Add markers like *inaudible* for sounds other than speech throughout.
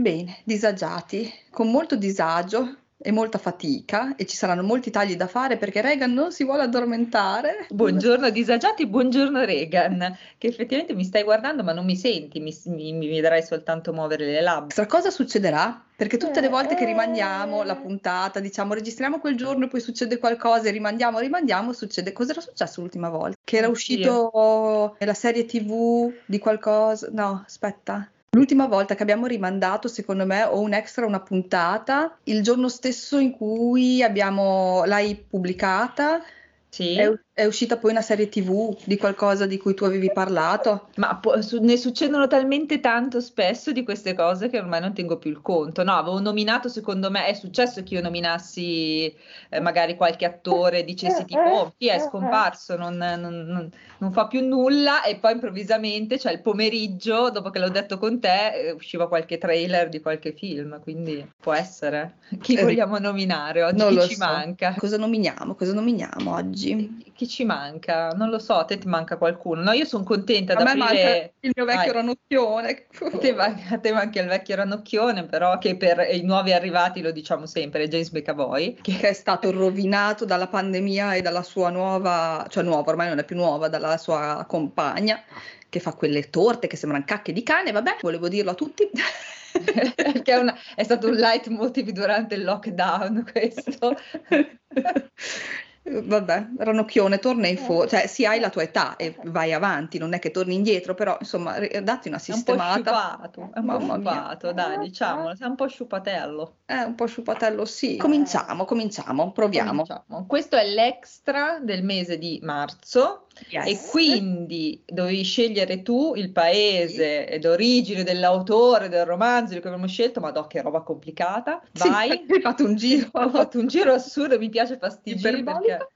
bene, disagiati, con molto disagio e molta fatica e ci saranno molti tagli da fare perché Reagan non si vuole addormentare. Buongiorno disagiati, buongiorno Reagan, che effettivamente mi stai guardando ma non mi senti, mi, mi, mi vedrai soltanto muovere le labbra. Tra cosa succederà? Perché tutte le volte che rimandiamo la puntata, diciamo registriamo quel giorno e poi succede qualcosa e rimandiamo, rimandiamo, succede. Cosa era successo l'ultima volta? Che era uscito la serie TV di qualcosa? No, aspetta. L'ultima volta che abbiamo rimandato, secondo me, o un extra, una puntata, il giorno stesso in cui abbiamo, l'hai pubblicata, sì. È, è, uscita poi una serie TV di qualcosa di cui tu avevi parlato? Ma po- su- ne succedono talmente tanto spesso di queste cose che ormai non tengo più il conto. No, avevo nominato, secondo me, è successo che io nominassi eh, magari qualche attore, dicessi tipo, oh, chi è scomparso, non, non, non, non, fa più nulla e poi improvvisamente, cioè il pomeriggio, dopo che l'ho detto con te, eh, usciva qualche trailer di qualche film, quindi può essere. Chi eh, vogliamo nominare oggi? Chi ci so. manca? Cosa nominiamo? Cosa nominiamo oggi? Chi ci manca? Non lo so, a te ti manca qualcuno. No, io sono contenta me aprire... il mio vecchio Vai. ranocchione. A te, manca, a te manca il vecchio ranocchione, però che per i nuovi arrivati lo diciamo sempre, James McAvoy. Che... che è stato rovinato dalla pandemia e dalla sua nuova, cioè nuova, ormai non è più nuova, dalla sua compagna che fa quelle torte che sembrano cacche di cane, vabbè, volevo dirlo a tutti. *laughs* Perché è, una, è, stato un leitmotiv durante il lockdown questo. *laughs* Vabbè, ranocchione, torna in fuori, cioè sì hai la tua età e vai avanti, non è che torni indietro, però insomma datti una sistemata. È un po' sciupato, è un po' sciupato, dai, diciamolo, sei un po' sciupatello. È un po' sciupatello, sì. Cominciamo, cominciamo, proviamo. Cominciamo. Questo è l'extra del mese di marzo yes. e quindi dovevi scegliere tu il paese sì. d'origine dell'autore del romanzo che abbiamo scelto, ma do che roba complicata. Vai. Sì, *laughs* hai fatto un giro. Ho fatto un giro assurdo, mi piace fastidiare perché...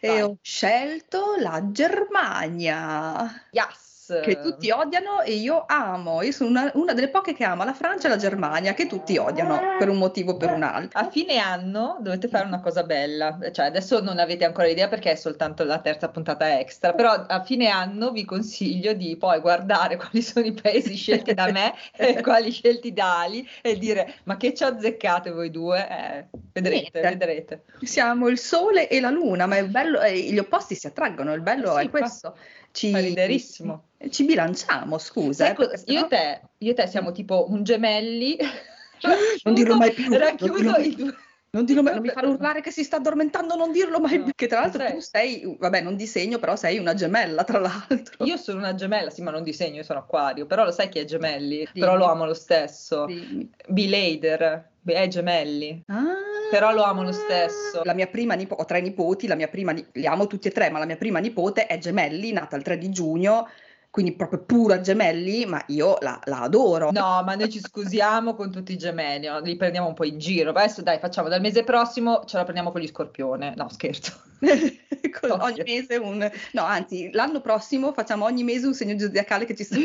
E Vai. ho scelto la Germania. Yes che tutti odiano e io amo. Io sono una, una, delle poche che ama la Francia e la Germania, che tutti odiano per un motivo o per un altro. A fine anno dovete fare una cosa bella, cioè adesso non avete ancora idea perché è soltanto la terza puntata extra, però a fine anno vi consiglio di poi guardare *laughs* quali sono i paesi scelti da me e *laughs* quali scelti da Ali e dire ma che ci azzeccate voi due? Eh, vedrete, Niente. vedrete. Siamo il sole e la luna, ma è bello, eh, gli opposti si attraggono, il bello sì, è questo. Ci, Fa riderissimo ci bilanciamo, scusa. Ecco, eh, io, e te, io e te siamo tipo un gemelli. *laughs* non dirlo mai più. Racchiudo i due. Non, dirlo mai, non mi fare urlare che si sta addormentando, non dirlo mai no, più. Che tra l'altro sei. tu sei, vabbè, non disegno, però sei una gemella, tra l'altro. Io sono una gemella, sì, ma non disegno, io sono acquario. Però lo sai chi è gemelli? Sì. Però lo amo lo stesso. Sì. Bilader è gemelli. Ah però lo amo lo stesso. La mia prima nipote, ho tre nipoti, la mia prima, li amo tutti e tre, ma la mia prima nipote è gemelli, nata il 3 di giugno, quindi proprio pura gemelli, ma io la, la, adoro. No, ma noi ci scusiamo con tutti i gemelli, no? li prendiamo un po' in giro. Adesso dai, facciamo dal mese prossimo, ce la prendiamo con gli scorpione. No, scherzo. *laughs* ogni mese un... No, anzi, l'anno prossimo facciamo ogni mese un segno zodiacale che ci sta...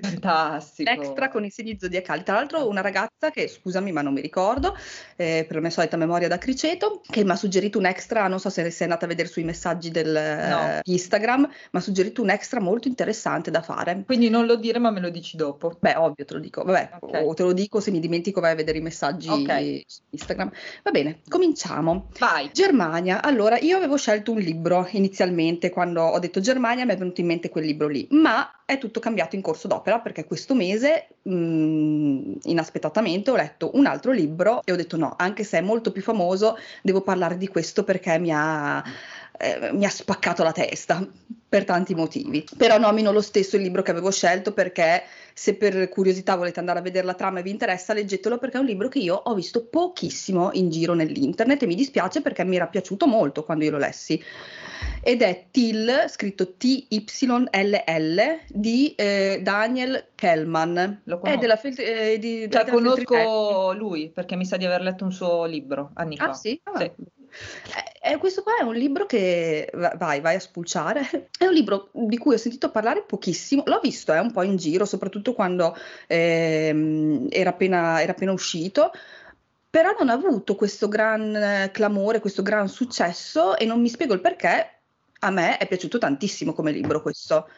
Fantastico. Extra con i segni zodiacali. Tra l'altro una ragazza che, scusami ma non mi ricordo, eh, per la mia solita memoria da criceto, che mi ha suggerito un extra, non so se sei andata a vedere sui messaggi del no. Instagram, mi ha suggerito un extra molto interessante interessante da fare. Quindi non lo dire, ma me lo dici dopo. Beh, ovvio, te lo dico. Vabbè, okay. o te lo dico se mi dimentico, vai a vedere i messaggi okay. su Instagram. Va bene, cominciamo. Vai. Germania. Allora, io avevo scelto un libro inizialmente, quando ho detto Germania mi è venuto in mente quel libro lì, ma è tutto cambiato in corso d'opera perché questo mese, mh, mm, inaspettatamente, ho letto un altro libro e ho detto no, anche se è molto più famoso, devo parlare di questo perché mi ha eh, mi ha spaccato la testa per tanti motivi. Però nomino lo stesso il libro che avevo scelto perché se per curiosità volete andare a vedere la trama e vi interessa, leggetelo perché è un libro che io ho visto pochissimo in giro nell'internet e mi dispiace perché mi era piaciuto molto quando io lo lessi. Ed è Till, scritto T-Y-L-L, di eh, Daniel Kellman. Lo conosco. È della, eh, di, cioè, conosco lui perché mi sa di aver letto un suo libro anni ah, fa. Sì? Ah, sì. Eh, eh, questo qua è un libro che vai, vai a spulciare. *laughs* È un libro di cui ho sentito parlare pochissimo, l'ho visto eh, un po' in giro, soprattutto quando ehm, era, appena, era appena uscito però non ha avuto questo gran clamore, questo gran successo e non mi spiego il perché. A me è piaciuto tantissimo come libro questo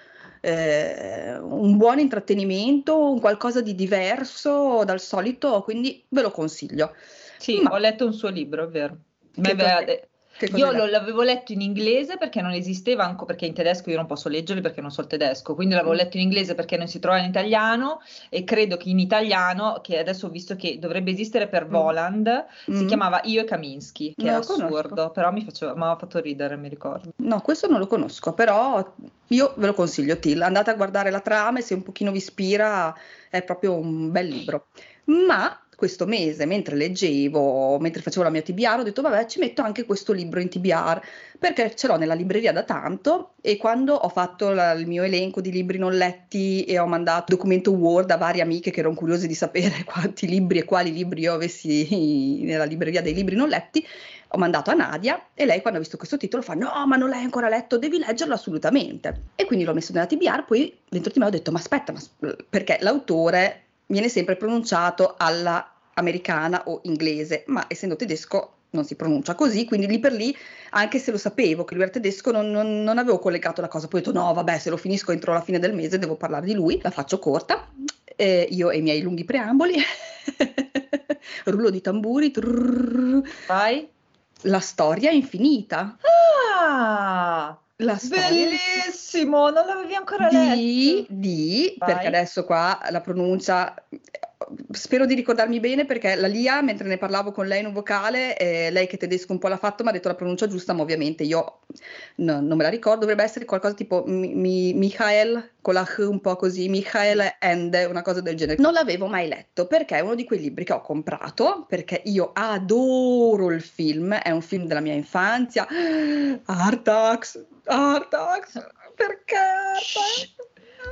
eh, un buon intrattenimento, un qualcosa di diverso dal solito, quindi ve lo consiglio. Sì, Ma... ho letto un suo libro, è vero. Beh, io lo, l'avevo letto in inglese perché non esisteva ancora, perché in tedesco io non posso leggerli perché non so il tedesco, quindi l'avevo mm. letto in inglese perché non si trova in italiano e credo che in italiano, che adesso ho visto che dovrebbe esistere per mm. Voland, mm. si chiamava Io e Kaminsky, che non è assurdo, conosco. però mi faceva, mi ha fatto ridere, mi ricordo. No, questo non lo conosco, però io ve lo consiglio, Till, andate a guardare la trama e se un pochino vi ispira è proprio un bel libro. Ma questo mese, mentre leggevo, mentre facevo la mia TBR, ho detto vabbè ci metto anche questo libro in TBR perché ce l'ho nella libreria da tanto e quando ho fatto la, il mio elenco di libri non letti e ho mandato documento Word a varie amiche che erano curiose di sapere *laughs* quanti libri e quali libri io avessi nella libreria dei libri non letti, ho mandato a Nadia e lei quando ha visto questo titolo fa no ma non l'hai ancora letto, devi leggerlo assolutamente. E quindi l'ho messo nella TBR, poi dentro di me ho detto ma aspetta, ma, perché l'autore viene sempre pronunciato alla americana o inglese, ma essendo tedesco non si pronuncia così, quindi lì per lì, anche se lo sapevo che lui era tedesco, non, non, non avevo collegato la cosa, poi ho detto no, vabbè, se lo finisco entro la fine del mese devo parlare di lui, la faccio corta, eh, io e i miei lunghi preamboli, *laughs* rullo di tamburi, trrr, vai, la storia infinita. Ah! La storia Bellissimo, non l'avevi ancora di, letto. Di, Vai. perché adesso qua la pronuncia spero di ricordarmi bene perché la Lia, mentre ne parlavo con lei in un vocale, eh, lei che tedesco un po' l'ha fatto, mi ha detto la pronuncia giusta, ma ovviamente io no, non me la ricordo, dovrebbe essere qualcosa tipo mi, mi, Michael, con la H un po' così, Michael Ende, una cosa del genere. Non l'avevo mai letto perché è uno di quei libri che ho comprato, perché io adoro il film, è un film della mia infanzia, *gasps* Artax, Artax, perché?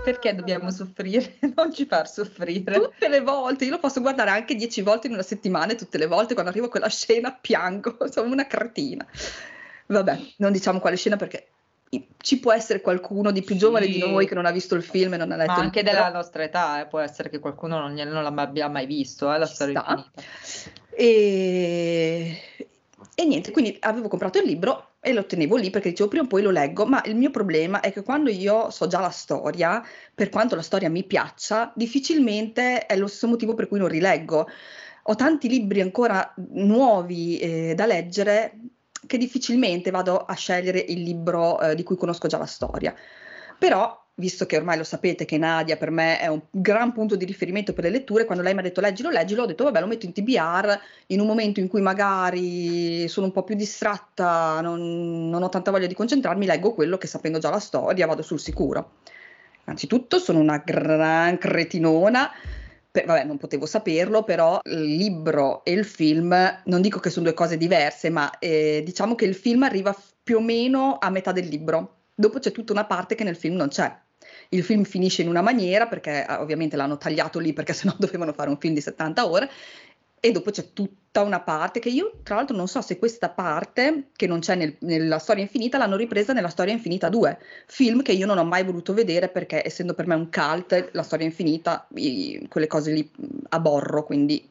Perché dobbiamo soffrire? *laughs* Non ci far soffrire. Tutte le volte, io lo posso guardare anche dieci volte in una settimana e tutte le volte quando arrivo a quella *laughs* scena piango, *laughs* sono una cretina. Vabbè, non diciamo quale scena perché ci può essere qualcuno di più giovane sì. di noi che non ha visto il film e non ha letto Ma anche il della nostra età, eh, può essere che qualcuno non, non l'abbia mai visto, eh, la ci storia sta. infinita. E... e niente, quindi avevo comprato il libro e lo tenevo lì perché dicevo prima o poi lo leggo, ma il mio problema è che quando io so già la storia, per quanto la storia mi piaccia, difficilmente è lo stesso motivo per cui non rileggo. Ho tanti libri ancora nuovi eh, da leggere che difficilmente vado a scegliere il libro eh, di cui conosco già la storia. Però visto che ormai lo sapete che Nadia per me è un gran punto di riferimento per le letture, quando lei mi ha detto leggilo, leggilo, ho detto vabbè lo metto in TBR in un momento in cui magari sono un po' più distratta, non, non ho tanta voglia di concentrarmi, leggo quello che sapendo già la storia vado sul sicuro. Anzitutto sono una gran cretinona, per, vabbè non potevo saperlo, però il libro e il film, non dico che sono due cose diverse, ma eh, diciamo che il film arriva più o meno a metà del libro. Dopo c'è tutta una parte che nel film non c'è il film finisce in una maniera, perché eh, ovviamente l'hanno tagliato lì perché *laughs* sennò dovevano fare un film di 70 ore, e dopo c'è tutta una parte che io tra l'altro non so se questa parte che non c'è nel, nella storia infinita l'hanno ripresa nella storia infinita 2 film che io non ho mai voluto vedere perché essendo per me un cult la storia infinita i, quelle cose lì aborro quindi,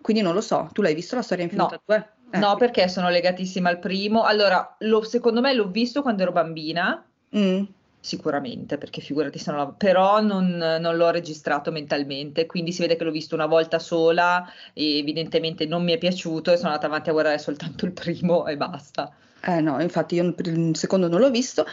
quindi non lo so tu l'hai visto la storia infinita no. 2? Eh. no perché sono legatissima al primo allora lo, secondo me l'ho visto quando ero bambina mm sicuramente, perché figurati se non però non, non, l'ho registrato mentalmente, quindi si vede che l'ho visto una volta sola e evidentemente non mi è piaciuto e sono andata avanti a guardare soltanto il primo e basta. Eh no, infatti io il secondo non l'ho visto,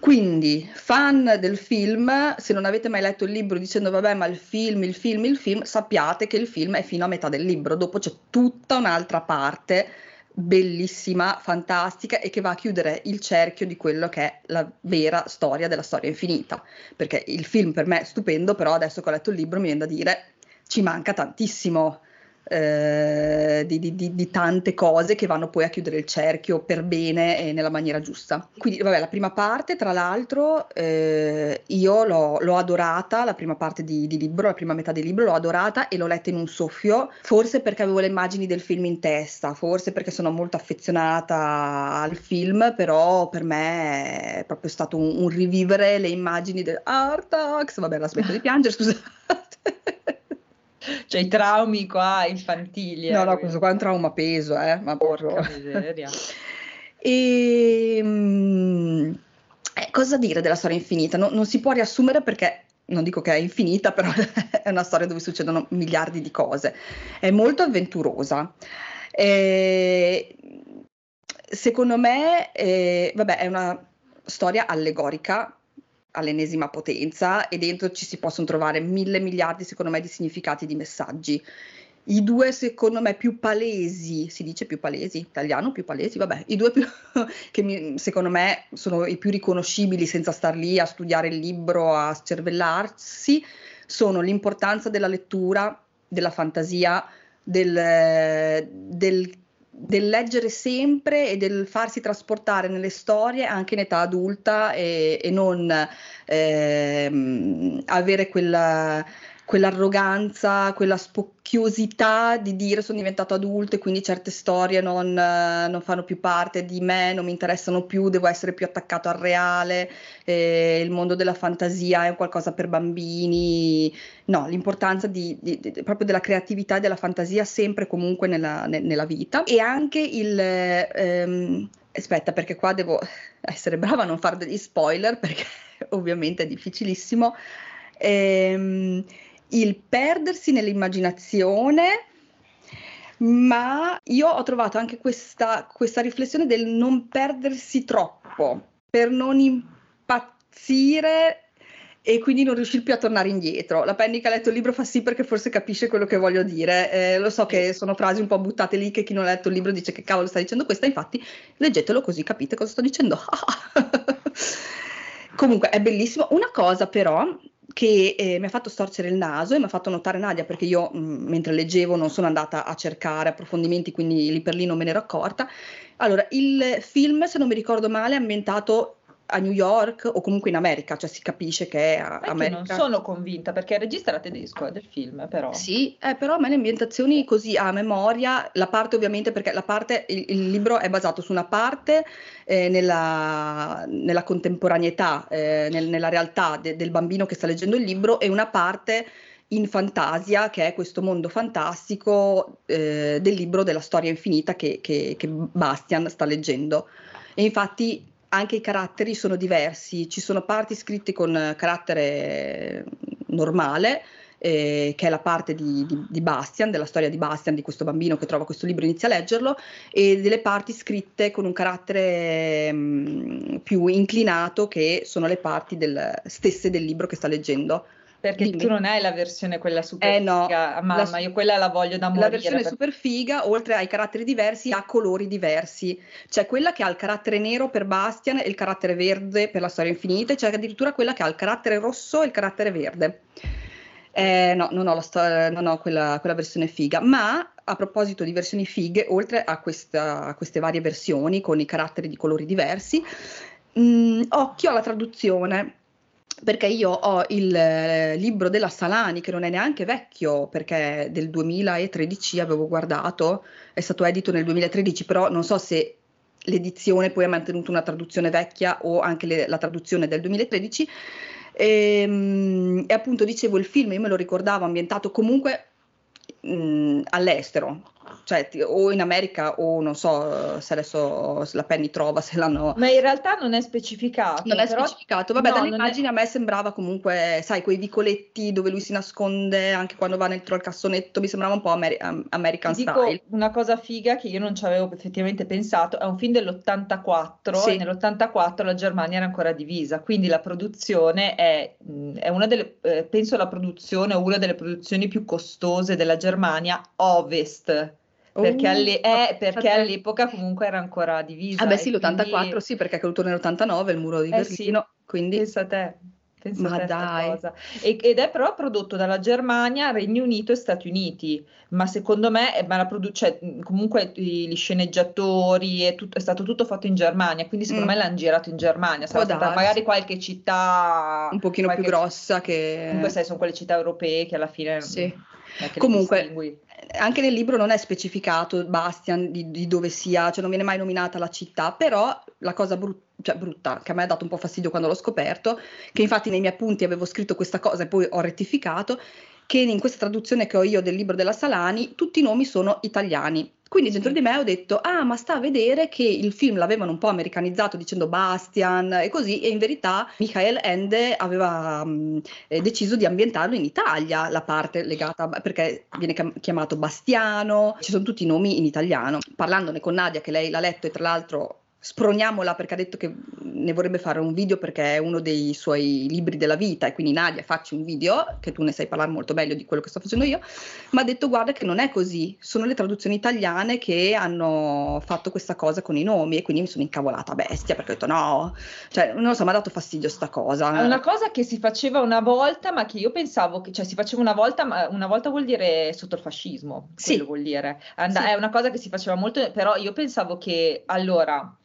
quindi fan del film, se non avete mai letto il libro dicendo vabbè ma il film, il film, il film, sappiate che il film è fino a metà del libro, dopo c'è tutta un'altra parte bellissima, fantastica e che va a chiudere il cerchio di quello che è la vera storia della storia infinita. Perché il film per me è stupendo, però adesso che ho letto il libro mi viene da dire ci manca tantissimo eh, di, di, di, tante cose che vanno poi a chiudere il cerchio per bene e nella maniera giusta. Quindi, vabbè, la prima parte, tra l'altro, eh, io l'ho, l'ho, adorata, la prima parte di, di, libro, la prima metà del libro l'ho adorata e l'ho letta in un soffio, forse perché avevo le immagini del film in testa, forse perché sono molto affezionata al film, però per me è proprio stato un, un rivivere le immagini del Artax, vabbè, la smetto di piangere, scusate *laughs* cioè i traumi qua infantili. No, eh, no, questo qua è un trauma peso, eh, ma porca miseria. *laughs* e, mm, eh, cosa dire della storia infinita? No, non si può riassumere perché non dico che è infinita, però *laughs* è una storia dove succedono miliardi di cose. È molto avventurosa. E, secondo me, eh, vabbè, è una storia allegorica all'ennesima potenza e dentro ci si possono trovare mille miliardi, secondo me, di significati, di messaggi. I due, secondo me, più palesi, si dice più palesi, italiano più palesi, vabbè, i due più, *laughs* che mi, secondo me sono i più riconoscibili senza star lì a studiare il libro, a cervellarsi, sono l'importanza della lettura, della fantasia, del, del, del, leggere sempre e del farsi trasportare nelle storie anche in età adulta e, e non eh, avere quella quell'arroganza, quella spocchiosità di dire sono diventato adulto e quindi certe storie non, non, fanno più parte di me, non mi interessano più, devo essere più attaccato al reale, eh, il mondo della fantasia è qualcosa per bambini. No, l'importanza di, di, di, proprio della creatività e della fantasia sempre comunque nella, ne, nella vita. E anche il... Ehm, aspetta, perché qua devo essere brava a non fare degli spoiler perché *laughs* ovviamente è difficilissimo. Ehm, il perdersi nell'immaginazione, ma io ho trovato anche questa, questa riflessione del non perdersi troppo, per non impazzire e quindi non riuscire più a tornare indietro. La Penny che ha letto il libro fa sì perché forse capisce quello che voglio dire. Eh, lo so che sono frasi un po' buttate lì che chi non ha letto il libro dice che cavolo sta dicendo questa, infatti leggetelo così capite cosa sto dicendo. *laughs* Comunque è bellissimo. Una cosa però che eh, mi ha fatto storcere il naso e mi ha fatto notare Nadia perché io mh, mm, mentre leggevo non sono andata a cercare approfondimenti, quindi lì per lì non me ne ero accorta. Allora, il film, se non mi ricordo male, è ambientato a New York o comunque in America, cioè si capisce che è America. non sono convinta perché il regista era tedesco del film, però. Sì, eh, però a me le ambientazioni così a memoria, la parte ovviamente perché la parte, il, il libro è basato su una parte eh, nella, nella, contemporaneità, eh, nel, nella realtà de, del bambino che sta leggendo il libro e una parte in fantasia, che è questo mondo fantastico eh, del libro della storia infinita che, che, che Bastian sta leggendo. E infatti anche i caratteri sono diversi, ci sono parti scritte con carattere normale, eh, che è la parte di, di, di, Bastian, della storia di Bastian, di questo bambino che trova questo libro e inizia a leggerlo, e delle parti scritte con un carattere mh, mm, più inclinato, che sono le parti del, stesse del libro che sta leggendo. Perché Dimmi. tu non hai la versione quella super eh no, figa, mamma, la, io quella la voglio da morire. La versione per... super figa, oltre ai caratteri diversi, ha colori diversi. C'è quella che ha il carattere nero per Bastian e il carattere verde per la storia infinita, e c'è addirittura quella che ha il carattere rosso e il carattere verde. Eh, no, non ho, sto- non ho quella, quella, versione figa, ma a proposito di versioni fighe, oltre a, questa, a queste varie versioni con i caratteri di colori diversi, mh, mm, occhio alla traduzione perché io ho il eh, libro della Salani che non è neanche vecchio perché del 2013 avevo guardato, è stato edito nel 2013, però non so se l'edizione poi ha mantenuto una traduzione vecchia o anche le, la traduzione del 2013. E, ehm, e, appunto dicevo il film, io me lo ricordavo ambientato comunque mh, all'estero, cioè o in America o non so se adesso la Penny trova se l'hanno ma in realtà non è specificato non è però... specificato. Vabbè no, dalle immagini è... a me sembrava comunque sai quei vicoletti dove lui si nasconde anche quando va nel al cassonetto mi sembrava un po' Amer- American Dico style. una cosa figa che io non ci avevo effettivamente pensato è un film dell'84 sì. e nell'84 la Germania era ancora divisa quindi la produzione è, è una delle eh, penso la produzione o una delle produzioni più costose della Germania ovest perché, alle, eh, perché all'epoca comunque era ancora divisa. Ah beh sì, l'84 quindi... sì, perché è caduto nell'89 il muro di eh Berlino, sì, quindi... Pensa a te. Pensa ma dai. E, ed è però prodotto dalla Germania, Regno Unito e Stati Uniti, ma secondo me è, ma la produ- cioè, comunque gli sceneggiatori è, tutto, è, stato tutto fatto in Germania, quindi secondo mm. me l'hanno girato in Germania, sarà stata magari qualche città un pochino qualche, più grossa che... Comunque sai, sono quelle città europee che alla fine... Sì. Comunque, anche nel libro non è specificato Bastian di, di, dove sia, cioè non viene mai nominata la città, però la cosa brutta, cioè brutta, che a me ha dato un po' fastidio quando l'ho scoperto, che infatti nei miei appunti avevo scritto questa cosa e poi ho rettificato, che in questa traduzione che ho io del libro della Salani tutti i nomi sono italiani Quindi dentro di me ho detto, ah, ma sta a vedere che il film l'avevano un po' americanizzato dicendo Bastian e così, e in verità Michael Ende aveva mh, eh, deciso di ambientarlo in Italia, la parte legata, perché viene chiamato Bastiano, ci sono tutti i nomi in italiano. Parlandone con Nadia, che lei l'ha letto e tra l'altro sproniamola perché ha detto che ne vorrebbe fare un video perché è uno dei suoi libri della vita e quindi Nadia facci un video che tu ne sai parlare molto meglio di quello che sto facendo io ma ha detto guarda che non è così sono le traduzioni italiane che hanno fatto questa cosa con i nomi e quindi mi sono incavolata bestia perché ho detto no cioè non lo so mi ha dato fastidio sta cosa. È una cosa che si faceva una volta ma che io pensavo che cioè si faceva una volta ma una volta vuol dire sotto il fascismo sì. vuol dire. And- sì. è una cosa che si faceva molto però io pensavo che allora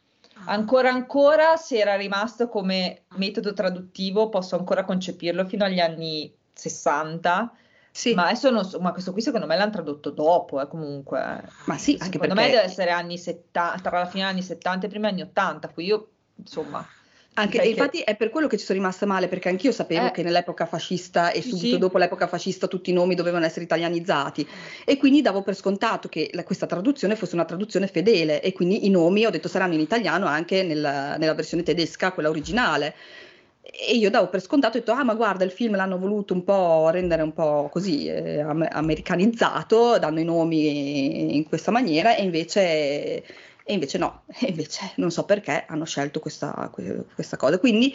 Ancora ancora, se era rimasto come metodo traduttivo, posso ancora concepirlo fino agli anni 60. Sì. Ma adesso non so, ma questo qui secondo me l'hanno tradotto dopo, eh, comunque. Ma sì, secondo perché... me deve essere anni 70, tra la fine degli anni 70 e i primi anni 80, poi io, insomma... Anche, perché... infatti è per quello che ci sono rimasta male, perché anch'io sapevo eh, che nell'epoca fascista e subito sì. dopo l'epoca fascista tutti i nomi dovevano essere italianizzati e quindi davo per scontato che la, questa traduzione fosse una traduzione fedele e quindi i nomi, ho detto, saranno in italiano anche nella, nella versione tedesca, quella originale. E io davo per scontato, ho detto, ah ma guarda, il film l'hanno voluto un po' rendere un po' così eh, americanizzato, dando i nomi in questa maniera e invece e invece no, *laughs* e invece non so perché hanno scelto questa, questa cosa. Quindi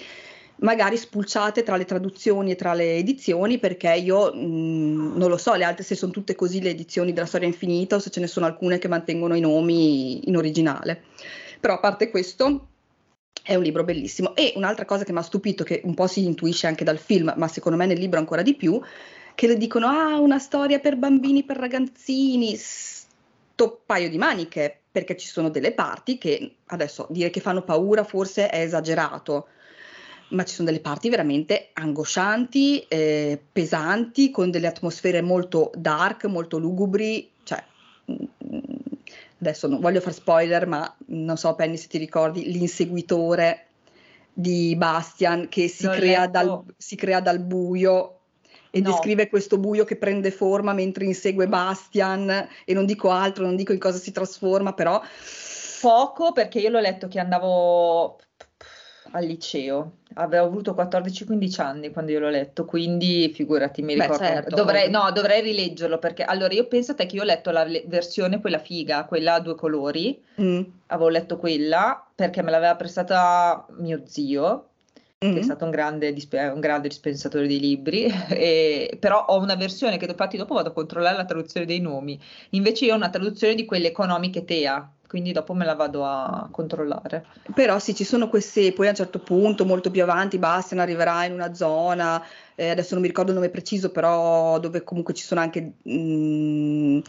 magari spulciate tra le traduzioni e tra le edizioni perché io mh, mm, non lo so le altre se sono tutte così le edizioni della storia infinita o se ce ne sono alcune che mantengono i nomi in originale. Però a parte questo è un libro bellissimo e un'altra cosa che mi ha stupito che un po' si intuisce anche dal film ma secondo me nel libro ancora di più che le dicono ah una storia per bambini per ragazzini sto paio di maniche perché ci sono delle parti che adesso dire che fanno paura forse è esagerato, ma ci sono delle parti veramente angoscianti, eh, pesanti, con delle atmosfere molto dark, molto lugubri, cioè mm, adesso non voglio fare spoiler, ma non so Penny se ti ricordi l'inseguitore di Bastian che si, crea dal, si crea dal buio e no. descrive questo buio che prende forma mentre insegue Bastian e non dico altro, non dico in cosa si trasforma, però... Poco perché io l'ho letto che andavo al liceo, avevo avuto 14-15 anni quando io l'ho letto, quindi figurati, mi ricordo. Beh, certo. dovrei, no, dovrei rileggerlo perché allora io penso a te che io ho letto la versione quella figa, quella a due colori, mm. avevo letto quella perché me l'aveva prestata mio zio mm-hmm. che è stato un grande, un grande dispensatore di libri, *laughs* e, però ho una versione che infatti dopo vado a controllare la traduzione dei nomi, invece io ho una traduzione di quelle economiche TEA, quindi dopo me la vado a controllare. Però sì, ci sono queste, poi a un certo punto, molto più avanti, Bastian arriverà in una zona, eh, adesso non mi ricordo il nome preciso, però dove comunque ci sono anche... Mh, mm,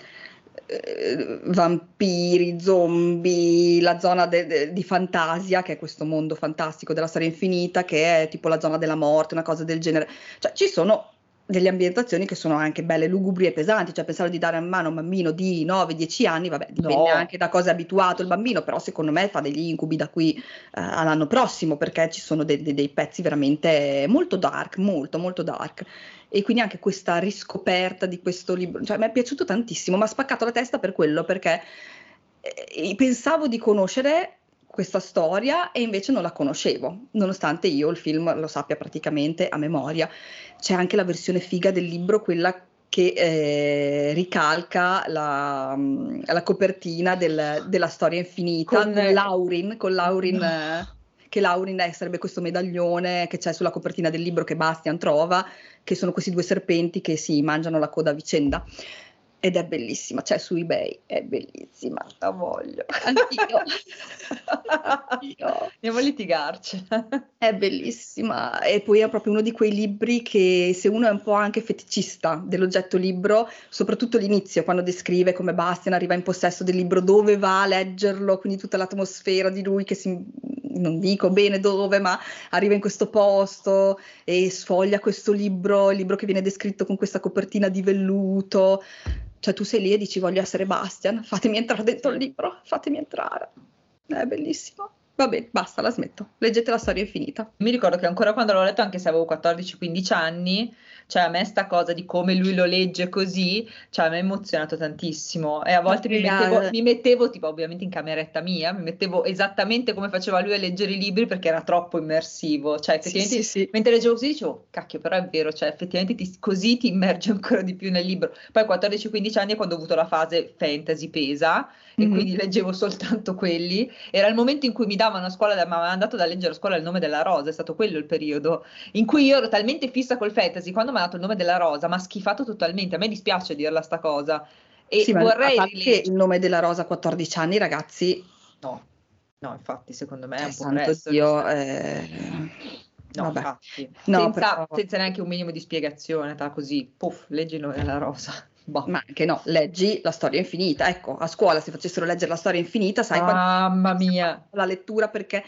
eh, vampiri, zombie, la zona de- de- di fantasia, che è questo mondo fantastico della storia infinita, che è tipo la zona della morte, una cosa del genere. Cioè, ci sono delle ambientazioni che sono anche belle lugubri e pesanti, cioè pensare di dare in mano a un bambino di 9-10 anni, vabbè, dipende no. anche da cosa è abituato il bambino, però secondo me fa degli incubi da qui uh, all'anno prossimo, perché ci sono de- de- dei pezzi veramente molto dark, molto molto dark e quindi anche questa riscoperta di questo libro, cioè mi è piaciuto tantissimo, mi ha spaccato la testa per quello, perché eh, pensavo di conoscere questa storia e invece non la conoscevo, nonostante io il film lo sappia praticamente a memoria. C'è anche la versione figa del libro, quella che eh, ricalca la, la copertina del, della storia infinita con, con Laurin, con Laurin no che Laurin è, sarebbe questo medaglione che c'è sulla copertina del libro che Bastian trova, che sono questi due serpenti che si mangiano la coda a vicenda. Ed è bellissima, c'è cioè su eBay, è bellissima, la voglio. Anch'io. Anch'io. Andiamo a litigarci. È bellissima e poi è proprio uno di quei libri che se uno è un po' anche feticista dell'oggetto libro, soprattutto l'inizio, quando descrive come Bastian arriva in possesso del libro, dove va a leggerlo, quindi tutta l'atmosfera di lui che si non dico bene dove, ma arriva in questo posto e sfoglia questo libro, il libro che viene descritto con questa copertina di velluto. Cioè tu sei lì e dici voglio essere Bastian, fatemi entrare dentro il libro, fatemi entrare. È bellissimo. Vabbè, basta, la smetto. Leggete la storia infinita. Mi ricordo che ancora quando l'ho letto, anche se avevo 14-15 anni, cioè a me sta cosa di come lui lo legge così, cioè a me ha emozionato tantissimo e a volte mi mettevo, mi mettevo, tipo ovviamente in cameretta mia, mi mettevo esattamente come faceva lui a leggere i libri perché era troppo immersivo, cioè effettivamente sì, sì, sì. mentre leggevo così dicevo, cacchio però è vero, cioè effettivamente ti, così ti immergi ancora di più nel libro. Poi a 14-15 anni quando ho avuto la fase fantasy pesa e mm-hmm. quindi leggevo soltanto quelli, era il momento in cui mi davano a scuola, mi avevano mandato da leggere a scuola il nome della rosa, è stato quello il periodo in cui io ero talmente fissa col fantasy, quando mi ha dato il nome della rosa, mi ha schifato totalmente, a me dispiace dirla sta cosa. E sì, vorrei rileggere... il nome della rosa a 14 anni, ragazzi. No, no, infatti, secondo me è eh, un po' presto. Dio, eh... No, Vabbè. infatti, no, senza, però... senza, neanche un minimo di spiegazione, ta così, puff, leggi il nome della rosa. Boh. Ma anche no, leggi la storia infinita. Ecco, a scuola se facessero leggere la storia infinita, sai Mamma mia. La lettura perché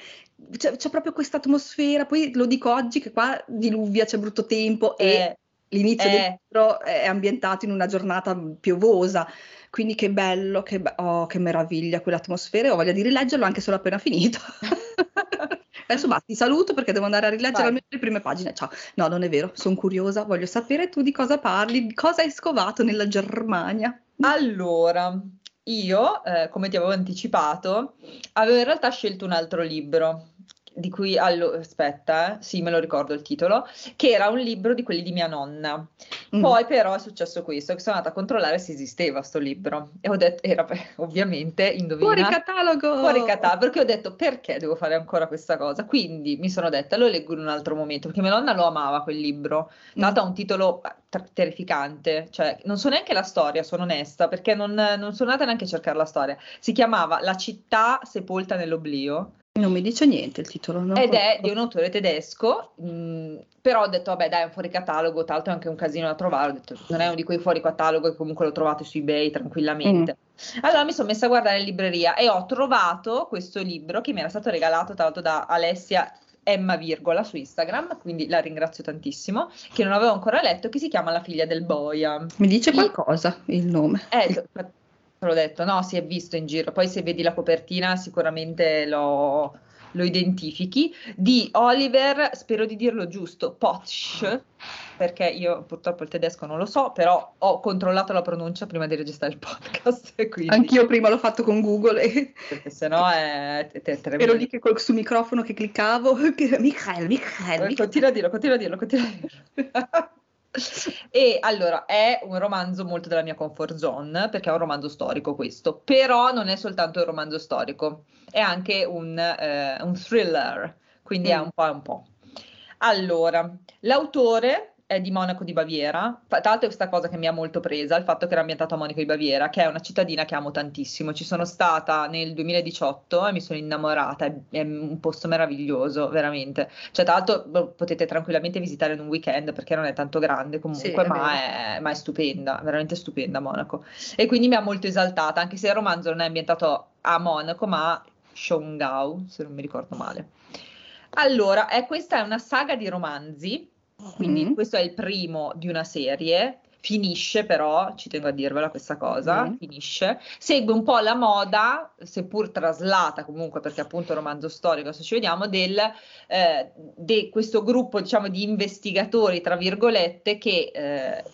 c'è, c'è proprio questa atmosfera. Poi lo dico oggi che qua diluvia, c'è brutto tempo eh, e l'inizio eh. del libro è ambientato in una giornata piovosa. Quindi che bello, che, be- oh, che meraviglia quell'atmosfera. Ho voglia di rileggerlo anche solo appena finito. *laughs* Adesso basta, ti saluto perché devo andare a rileggere Vai. almeno le prime pagine. Ciao. No, non è vero, sono curiosa, voglio sapere tu di cosa parli, di cosa hai scovato nella Germania. Allora, io, eh, come ti avevo anticipato, avevo in realtà scelto un altro libro di cui, allo, aspetta, eh, sì, me lo ricordo il titolo, che era un libro di quelli di mia nonna. Mm. Poi però è successo questo, che sono andata a controllare se esisteva sto libro e ho detto, era ovviamente, indovina, fuori catalogo! Fuori catalogo, perché ho detto, perché devo fare ancora questa cosa? Quindi mi sono detta, lo leggo in un altro momento, perché mia nonna lo amava quel libro. L'altro ha un titolo eh, terrificante, cioè non so neanche la storia, sono onesta, perché non, non sono andata neanche a cercare la storia. Si chiamava La città sepolta nell'oblio non mi dice niente il titolo. No? Ed è di un autore tedesco, mh, mm, però ho detto, vabbè dai, è un fuori catalogo, tra l'altro è anche un casino da trovare, ho detto, non è uno di quei fuori catalogo che comunque lo trovate su eBay tranquillamente. Mm. Allora mi sono messa a guardare in libreria e ho trovato questo libro che mi era stato regalato tra l'altro da Alessia Emma Virgola su Instagram, quindi la ringrazio tantissimo, che non avevo ancora letto, che si chiama La figlia del boia. Mi dice qualcosa il nome? Eh, l'ho detto, no, si è visto in giro, poi se vedi la copertina sicuramente lo, lo identifichi, di Oliver, spero di dirlo giusto, Potsch, perché io purtroppo il tedesco non lo so, però ho controllato la pronuncia prima di registrare il podcast. *laughs* Quindi... Anch'io prima l'ho fatto con Google. E... Perché sennò è, è, è tremendo. Ero lì che col, sul microfono che cliccavo, *laughs* Michael, Michael. Continua a dirlo, continua a dirlo, continua a dirlo. *laughs* *laughs* E allora è un romanzo molto della mia comfort zone perché è un romanzo storico questo, però non è soltanto un romanzo storico, è anche un, eh, un thriller, quindi mm. è un po' un po'. Allora, l'autore è di Monaco di Baviera. Tra l'altro è questa cosa che mi ha molto presa, il fatto che era ambientato a Monaco di Baviera, che è una cittadina che amo tantissimo. Ci sono stata nel 2018 e mi sono innamorata, è, è un posto meraviglioso, veramente. Cioè, tra l'altro boh, potete tranquillamente visitare in un weekend perché non è tanto grande comunque, sì, ma, è, ma, è, stupenda, veramente stupenda Monaco. E quindi mi ha molto esaltata, anche se il romanzo non è ambientato a Monaco, ma a Shongao, se non mi ricordo male. Allora, è, questa è una saga di romanzi quindi mm. questo è il primo di una serie, finisce però, ci tengo a dirvela questa cosa, mm. finisce, segue un po' la moda, seppur traslata comunque perché appunto è un romanzo storico, adesso ci vediamo, del, eh, de questo gruppo diciamo di investigatori, tra virgolette, che eh,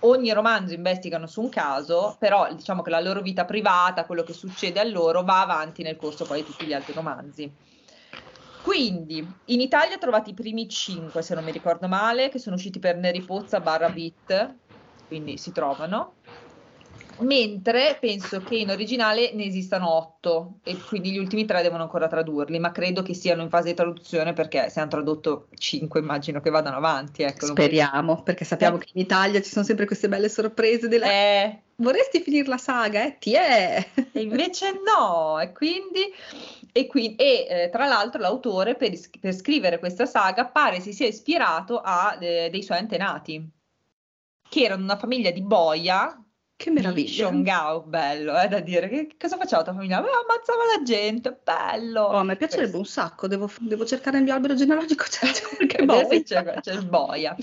ogni romanzo investigano su un caso, però diciamo che la loro vita privata, quello che succede a loro, va avanti nel corso poi di tutti gli altri romanzi. Quindi in Italia ho trovato i primi 5, se non mi ricordo male, che sono usciti per Neripozza barra Bit, quindi si trovano. Mentre penso che in originale ne esistano 8 e quindi gli ultimi 3 devono ancora tradurli, ma credo che siano in fase di traduzione perché se hanno tradotto 5 immagino che vadano avanti. Ecco, Speriamo, perché sappiamo eh. che in Italia ci sono sempre queste belle sorprese della... Eh. Vorresti finire la saga? Eh? Ti è! E invece no, e quindi e, qui, e eh, tra l'altro l'autore per, per, scrivere questa saga pare si sia ispirato a eh, dei suoi antenati, che erano una famiglia di boia Che meraviglia. Shongao, bello, è eh, da dire. Che, cosa faceva la tua famiglia? Ah, ammazzava la gente, bello. Oh, a me piacerebbe un sacco, devo, devo, cercare nel mio albero genealogico, *laughs* c'è, *laughs* boia. c'è, c'è il boia.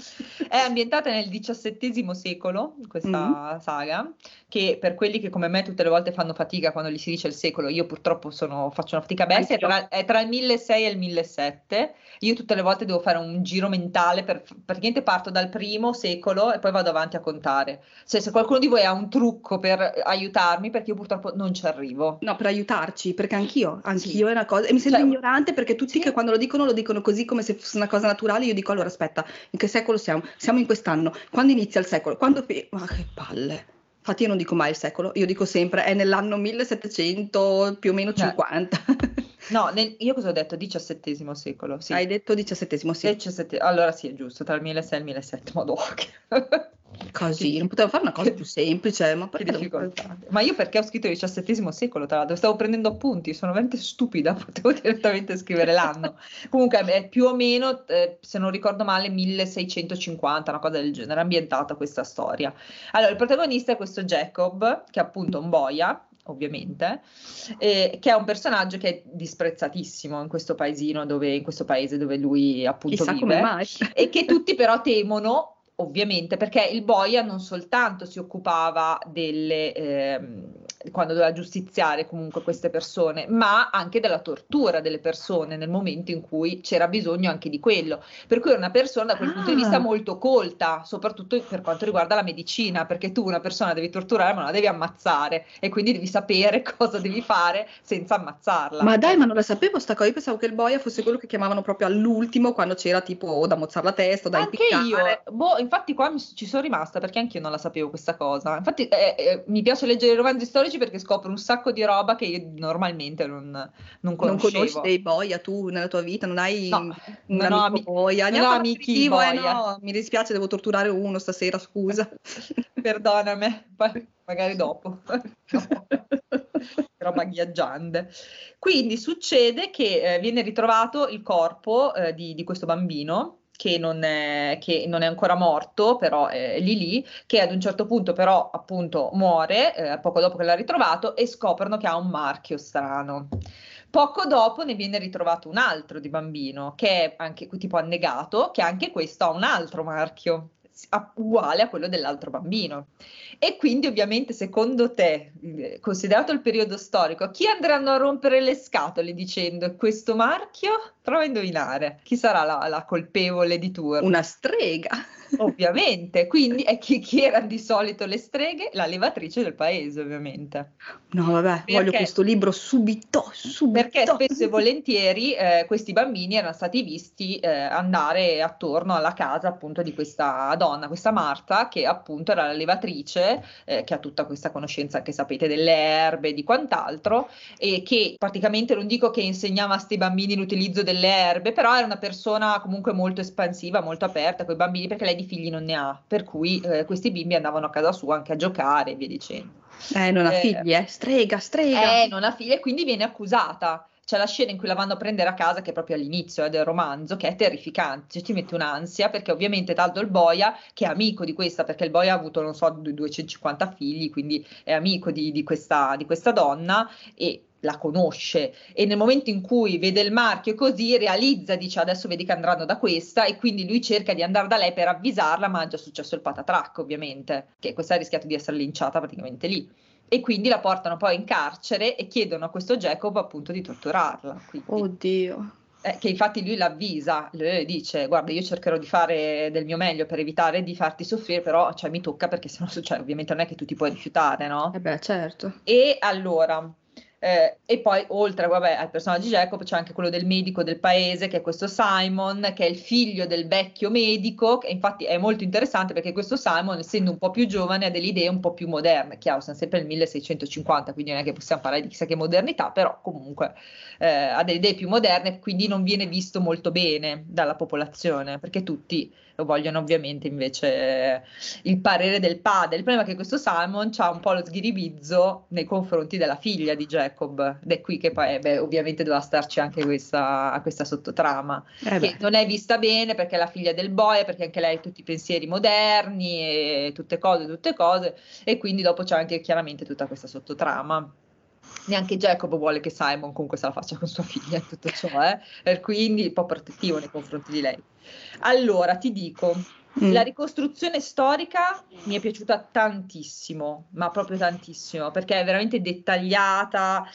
È ambientata nel XVII secolo, questa mm. saga, che per quelli che come me tutte le volte fanno fatica quando gli si dice il secolo, io purtroppo sono, faccio una fatica bestia, è tra, è tra il 1600 e il 1700. Io tutte le volte devo fare un giro mentale, per, praticamente parto dal primo secolo e poi vado avanti a contare. Cioè, se qualcuno di voi ha un trucco per aiutarmi perché io purtroppo non ci arrivo. No, per aiutarci, perché anch'io, anch'io sì. è una cosa, e mi sembra cioè, ignorante perché tutti sì. che quando lo dicono lo dicono così come se fosse una cosa naturale, io dico allora aspetta, in che secolo siamo? Siamo in quest'anno, quando inizia il secolo? Quando... Ma che palle! Infatti io non dico mai il secolo, io dico sempre è nell'anno 1700 più o meno 50. *laughs* No, nel, io cosa ho detto? XVII secolo. Sì. Hai detto XVII, sì. 17, allora sì, è giusto, tra il 1600 e il 1700, madonna. *laughs* Così, non potevo fare una cosa più *laughs* semplice, ma perché difficoltà? Ma io perché ho scritto il XVII secolo, tra l'altro, stavo prendendo appunti, sono veramente stupida, *laughs* potevo direttamente scrivere l'anno. Comunque è più o meno, eh, se non ricordo male, 1650, una cosa del genere, ambientata questa storia. Allora, il protagonista è questo Jacob, che è appunto un boia, ovviamente, eh, che è un personaggio che è disprezzatissimo in questo paesino dove, in questo paese dove lui appunto Chissà vive e che tutti però temono ovviamente, perché il boia non soltanto si occupava delle, ehm, quando doveva giustiziare comunque queste persone, ma anche della tortura delle persone nel momento in cui c'era bisogno anche di quello. Per cui è una persona da quel ah. punto di vista ah. molto colta, soprattutto per quanto riguarda la medicina, perché tu una persona devi torturare ma non la devi ammazzare e quindi devi sapere *laughs* cosa devi fare senza ammazzarla. Ma dai, ma non la sapevo sta cosa, io pensavo che il boia fosse quello che chiamavano proprio all'ultimo quando c'era tipo o da mozzare la testa o da anche impiccare. io, boh, infatti qua mi, ci sono rimasta perché anche io non la sapevo questa cosa. Infatti eh, eh, mi piace leggere i romanzi storici perché scopro un sacco di roba che io normalmente non, non conoscevo. Non conosci dei boia tu nella tua vita? Non hai no, un non amico ami- boia? Non ho amici eh, boia. no, mi dispiace, devo torturare uno stasera, scusa. *laughs* Perdonami, magari dopo. *laughs* roba ghiaggiante. Quindi succede che eh, viene ritrovato il corpo eh, di, di questo bambino che non, è, che non è ancora morto, però è lì lì, che ad un certo punto però appunto muore, eh, poco dopo che l'ha ritrovato, e scoprono che ha un marchio strano. Poco dopo ne viene ritrovato un altro di bambino, che è anche tipo annegato, che anche questo ha un altro marchio uguale a quello dell'altro bambino. E quindi ovviamente secondo te, considerato il periodo storico, chi andranno a rompere le scatole dicendo questo marchio? Prova a indovinare. Chi sarà la, la colpevole di turno? Una strega. *laughs* Ovviamente, quindi è chi, chi erano di solito le streghe? La levatrice del paese, ovviamente. No, vabbè, perché, voglio questo libro subito, subito. Perché *laughs* spesso e volentieri eh, questi bambini erano stati visti eh, andare attorno alla casa appunto di questa donna, questa Marta, che appunto era la levatrice, eh, che ha tutta questa conoscenza che sapete delle erbe e di quant'altro, e che praticamente non dico che insegnava a questi bambini l'utilizzo delle erbe, però era una persona comunque molto espansiva, molto aperta con i bambini, perché lei di figli non ne ha, per cui eh, questi bimbi andavano a casa sua anche a giocare e via dicendo. Eh, non ha eh, figli, eh, strega, strega. Eh, non ha figli e quindi viene accusata. C'è la scena in cui la vanno a prendere a casa, che è proprio all'inizio eh, del romanzo, che è terrificante, cioè, ti mette un'ansia, perché ovviamente tanto il boia, che è amico di questa, perché il boia ha avuto, non so, 250 figli, quindi è amico di, di, questa, di questa donna, e la conosce e nel momento in cui vede il marchio così realizza, dice adesso vedi che andranno da questa e quindi lui cerca di andare da lei per avvisarla, ma è già successo il patatrack ovviamente, che questa ha rischiato di essere linciata praticamente lì. E quindi la portano poi in carcere e chiedono a questo Jacob appunto di torturarla. Quindi. Oddio. Eh, che infatti lui l'avvisa, lui dice guarda io cercherò di fare del mio meglio per evitare di farti soffrire, però cioè, mi tocca perché sennò cioè, ovviamente non è che tu ti puoi rifiutare, no? Eh beh certo. E allora eh, e poi oltre vabbè, al personaggio di Jacob c'è anche quello del medico del paese che è questo Simon che è il figlio del vecchio medico che infatti è molto interessante perché questo Simon essendo un po' più giovane ha delle idee un po' più moderne. Chiaro siamo sempre nel 1650 quindi non è che possiamo parlare di chissà che modernità però comunque eh, ha delle idee più moderne quindi non viene visto molto bene dalla popolazione perché tutti vogliono ovviamente invece il parere del padre. Il problema è che questo Simon ha un po' lo sghiribizzo nei confronti della figlia di Jacob, ed è qui che poi beh, ovviamente doveva starci anche questa, questa sottotrama, eh che non è vista bene perché è la figlia del boy, perché anche lei ha tutti i pensieri moderni e tutte cose, tutte cose, e quindi dopo c'è anche chiaramente tutta questa sottotrama neanche Jacob vuole che Simon comunque se la faccia con sua figlia e tutto ciò, eh? e quindi un po' protettivo nei confronti di lei. Allora, ti dico, mm. la ricostruzione storica mi è piaciuta tantissimo, ma proprio tantissimo, perché è veramente dettagliata,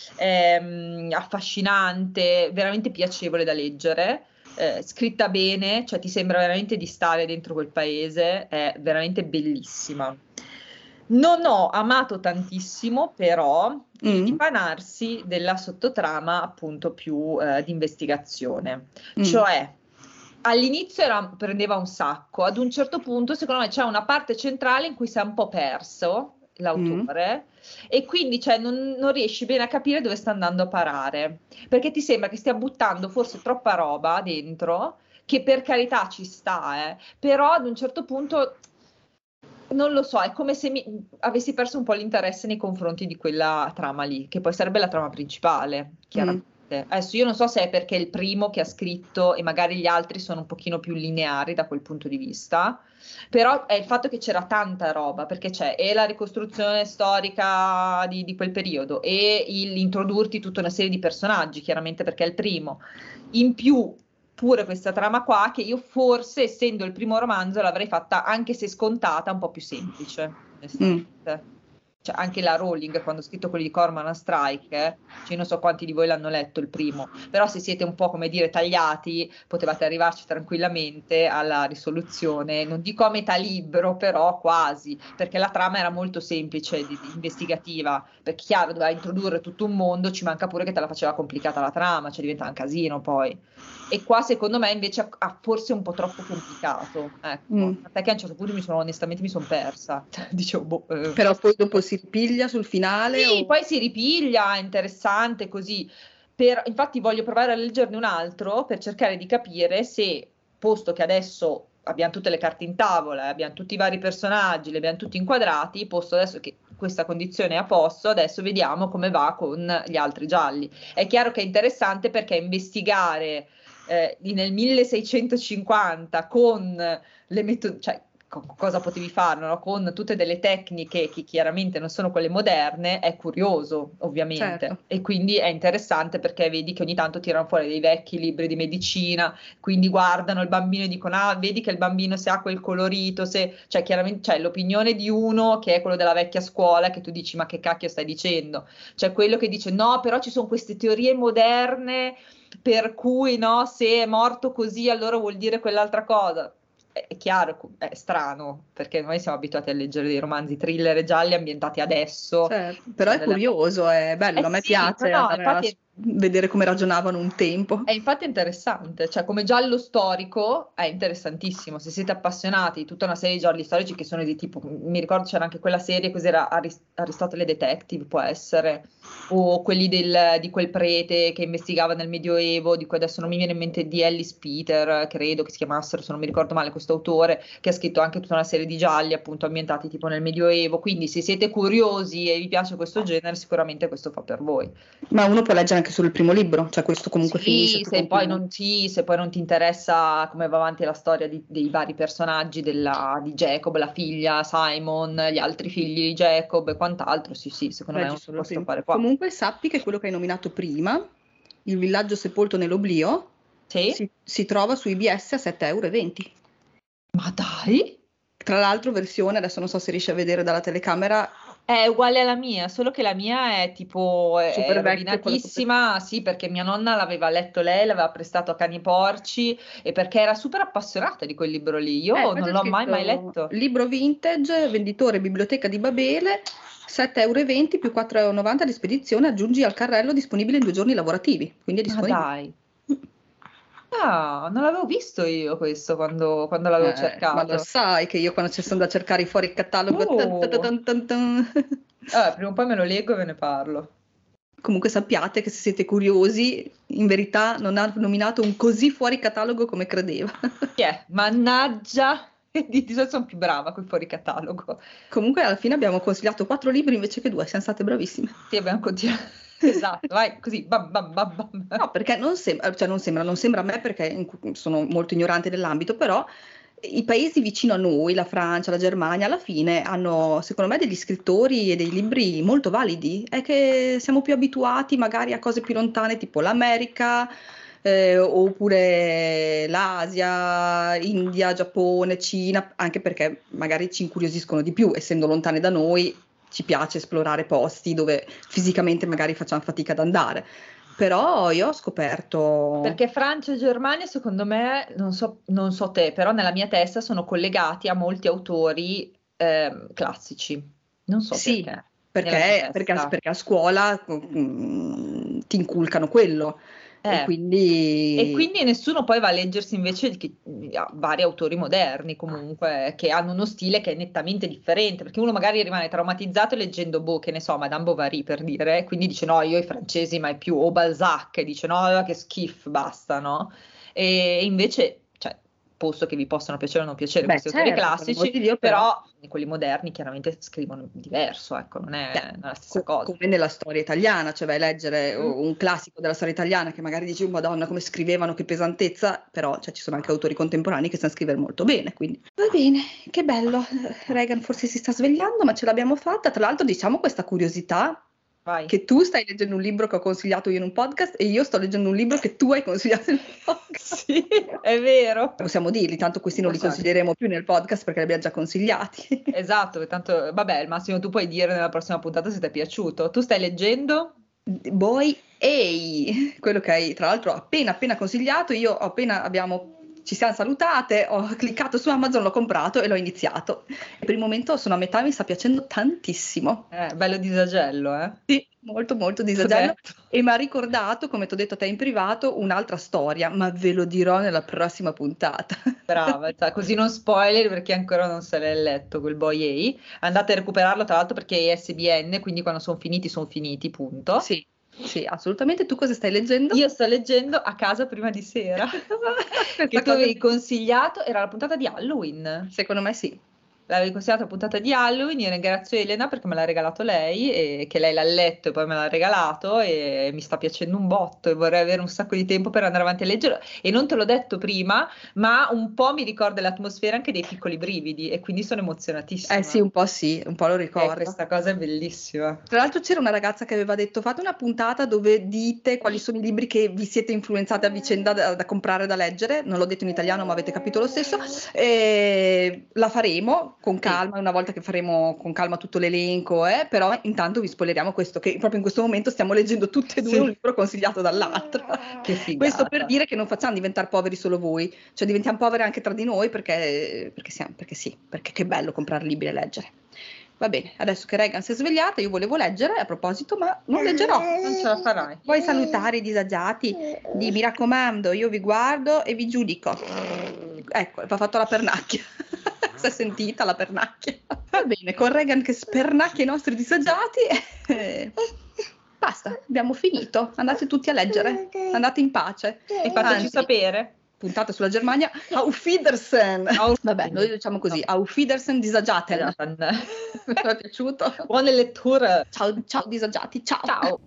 mh, affascinante, veramente piacevole da leggere. Eh, scritta bene, cioè ti sembra veramente di stare dentro quel paese, è veramente bellissima. Non ho amato tantissimo, però, mm. dipanarsi della sottotrama appunto più eh, di investigazione. Mm. Cioè, all'inizio era, prendeva un sacco, ad un certo punto, secondo me, c'è una parte centrale in cui si è un po' perso l'autore mm. e quindi cioè, non, non, riesci bene a capire dove sta andando a parare perché ti sembra che stia buttando forse troppa roba dentro che per carità ci sta eh, però ad un certo punto non lo so, è come se mi, avessi perso un po' l'interesse nei confronti di quella trama lì, che poi sarebbe la trama principale, chiaramente. Mm. Adesso io non so se è perché è il primo che ha scritto e magari gli altri sono un pochino più lineari da quel punto di vista, però è il fatto che c'era tanta roba, perché c'è e la ricostruzione storica di, di quel periodo e l'introdurti tutta una serie di personaggi, chiaramente perché è il primo. In più pure questa trama qua che io forse essendo il primo romanzo l'avrei fatta anche se scontata un po' più semplice mm cioè anche la Rowling quando ha scritto quelli di Corman a Strike, eh, cioè non so quanti di voi l'hanno letto il primo, però se siete un po' come dire tagliati potevate arrivarci tranquillamente alla risoluzione, non dico a metà libro, però quasi, perché la trama era molto semplice, di, di investigativa, perché chiaro doveva introdurre tutto un mondo, ci manca pure che te la faceva complicata la trama, cioè diventa un casino poi. E qua secondo me invece ha forse un po' troppo complicato, ecco, mm. che a un certo punto mi sono onestamente mi sono persa, *laughs* dicevo boh, eh, però poi dopo si si ripiglia sul finale? Sì, o... poi si ripiglia, è interessante così. Per, infatti voglio provare a leggerne un altro per cercare di capire se, posto che adesso abbiamo tutte le carte in tavola, abbiamo tutti i vari personaggi, li abbiamo tutti inquadrati, posto adesso che questa condizione è a posto, adesso vediamo come va con gli altri gialli. È chiaro che è interessante perché investigare eh, nel 1650 con le metodologie, cioè cosa potevi fare no? con tutte delle tecniche che chiaramente non sono quelle moderne, è curioso ovviamente certo. e quindi è interessante perché vedi che ogni tanto tirano fuori dei vecchi libri di medicina, quindi guardano il bambino e dicono ah vedi che il bambino se ha quel colorito, se... cioè chiaramente c'è l'opinione di uno che è quello della vecchia scuola che tu dici ma che cacchio stai dicendo, c'è quello che dice no però ci sono queste teorie moderne per cui no se è morto così allora vuol dire quell'altra cosa è chiaro, è strano, perché noi siamo abituati a leggere dei romanzi thriller gialli ambientati adesso. Certo, però è curioso, è bello, eh a me sì, piace. No, infatti, vedere come ragionavano un tempo. È infatti interessante, cioè come giallo storico è interessantissimo, se siete appassionati di tutta una serie di gialli storici che sono di tipo, mi ricordo c'era anche quella serie, cos'era Arist- Aristotele Detective può essere, o quelli del, di quel prete che investigava nel Medioevo, di cui adesso non mi viene in mente di Ellis Peter, credo che si chiamassero, se non mi ricordo male, questo autore che ha scritto anche tutta una serie di gialli appunto ambientati tipo nel Medioevo, quindi se siete curiosi e vi piace questo genere sicuramente questo fa per voi. Ma uno può leggere anche solo il primo libro, cioè questo comunque sì, finisce. Se poi, non ti, se poi non ti interessa come va avanti la storia di, dei vari personaggi della, di Jacob, la figlia, Simon, gli altri figli di Jacob e quant'altro, sì sì, secondo Leggi me non si può fare qua. Comunque sappi che quello che hai nominato prima, il villaggio sepolto nell'oblio, sì? si, si trova su IBS a 7,20 euro. Ma dai! Tra l'altro versione, adesso non so se riesci a vedere dalla telecamera, è uguale alla mia, solo che la mia è tipo è Super rovinatissima, sì, perché mia nonna l'aveva letto lei, l'aveva prestato a cani porci e perché era super appassionata di quel libro lì. Io eh, non l'ho mai mai letto. Libro vintage, venditore Biblioteca di Babele, 7,20 euro più 4,90 euro di spedizione, aggiungi al carrello disponibile in due giorni lavorativi. Quindi è disponibile. Ma dai. Ah, non l'avevo visto io questo quando, quando l'avevo eh, cercato. Ma lo sai che io quando ci sono da cercare fuori il catalogo... Oh. Tan, tan, tan, allora, *laughs* prima o poi me lo leggo e ve ne parlo. Comunque sappiate che se siete curiosi, in verità non ha nominato un così fuori catalogo come credeva. *laughs* Yeah, mannaggia! *laughs* Di, di solito sono più brava con fuori catalogo. Comunque alla fine abbiamo consigliato quattro libri invece che due, siamo state bravissime. Sì, abbiamo continuato. Esatto, vai così, bam, bam, bam, bam. No, perché non sembra, cioè non sembra, non sembra a me perché sono molto ignorante dell'ambito, però i paesi vicino a noi, la Francia, la Germania, alla fine hanno, secondo me, degli scrittori e dei libri molto validi. È che siamo più abituati magari a cose più lontane, tipo l'America, eh, oppure l'Asia, India, Giappone, Cina, anche perché magari ci incuriosiscono di più, essendo lontane da noi, ci piace esplorare posti dove fisicamente magari facciamo fatica ad andare. Però io ho scoperto... Perché Francia e Germania, secondo me, non so, non so te, però nella mia testa sono collegati a molti autori eh, classici. Non so sì, perché. Perché, perché, perché, a scuola mh, mm, ti inculcano quello. Eh, e, quindi... e, quindi... nessuno poi va a leggersi invece che, vari autori moderni comunque che hanno uno stile che è nettamente differente perché uno magari rimane traumatizzato leggendo boh che ne so Madame Bovary per dire quindi dice no io i francesi mai più o Balzac dice no che schifo basta no? E invece posto che vi possano piacere o non piacere Beh, questi certo, autori classici, Dio, però, però quelli moderni chiaramente scrivono diverso, ecco, non è, Beh, la stessa co- cosa. Come nella storia italiana, cioè vai a leggere mm. un classico della storia italiana che magari dici, oh, madonna, come scrivevano, che pesantezza, però cioè, ci sono anche autori contemporanei che sanno scrivere molto bene, quindi. Va bene, che bello, Reagan forse si sta svegliando, ma ce l'abbiamo fatta, tra l'altro diciamo questa curiosità Vai. che tu stai leggendo un libro che ho consigliato io in un podcast e io sto leggendo un libro che tu hai consigliato in un podcast. *laughs* sì, è vero. Possiamo dirli, tanto questi non esatto. li consiglieremo più nel podcast perché li abbiamo già consigliati. *laughs* esatto, tanto, vabbè, al massimo tu puoi dire nella prossima puntata se ti è piaciuto. Tu stai leggendo? Boy A, quello che hai tra l'altro appena appena consigliato, io appena abbiamo ci siamo salutate, ho *laughs* cliccato su Amazon, l'ho comprato e l'ho iniziato. Per il momento sono a metà e mi sta piacendo tantissimo. Eh, bello disagello, eh? Sì, molto molto disagello. E mi ha ricordato, come ti ho detto a te in privato, un'altra storia, ma ve lo dirò nella prossima puntata. *laughs* Brava, cioè, così non spoiler perché ancora non se l'è letto quel boy A. Andate a recuperarlo tra l'altro perché è SBN, quindi quando sono finiti sono finiti, punto. Sì. Sì, assolutamente. Tu cosa stai leggendo? Io sto leggendo A casa prima di sera, *laughs* che tu avevi consigliato, era la puntata di Halloween. Secondo me sì l'avevi consigliato puntata di Halloween, io ringrazio Elena perché me l'ha regalato lei e che lei l'ha letto e poi me l'ha regalato e mi sta piacendo un botto e vorrei avere un sacco di tempo per andare avanti a leggerlo e non te l'ho detto prima, ma un po' mi ricorda l'atmosfera anche dei piccoli brividi e quindi sono emozionatissima. Eh sì, un po' sì, un po' lo ricordo. Eh, questa cosa è bellissima. Tra l'altro c'era una ragazza che aveva detto fate una puntata dove dite quali sono i libri che vi siete influenzati a vicenda da, da comprare da leggere, non l'ho detto in italiano ma avete capito lo stesso, e la faremo con calma, una volta che faremo con calma tutto l'elenco, eh, però intanto vi spoileriamo questo, che proprio in questo momento stiamo leggendo tutte e due sì. un libro consigliato figata. Questo per dire che non facciamo diventare poveri solo voi, cioè diventiamo poveri anche tra di noi perché, perché, siamo, perché sì, perché che bello comprare libri e leggere. Va bene, adesso che Regan si è svegliata, io volevo leggere a proposito, ma non leggerò. Non ce la farai. Vuoi salutare i disagiati? Di mi raccomando, io vi guardo e vi giudico. Ecco, ha fatto la pernacchia. *laughs* si è sentita la pernacchia. Va bene, con Regan che spernacchia i nostri disagiati. Eh, basta, abbiamo finito. Andate tutti a leggere, andate in pace. E fateci Anzi, sapere. Puntata sulla Germania. Auf Wiedersehen. Vabbè, noi diciamo così. Auf Wiedersehen disagiaten. *laughs* Mi è piaciuto. Buone letture. Ciao, ciao disagiati. Ciao. Ciao.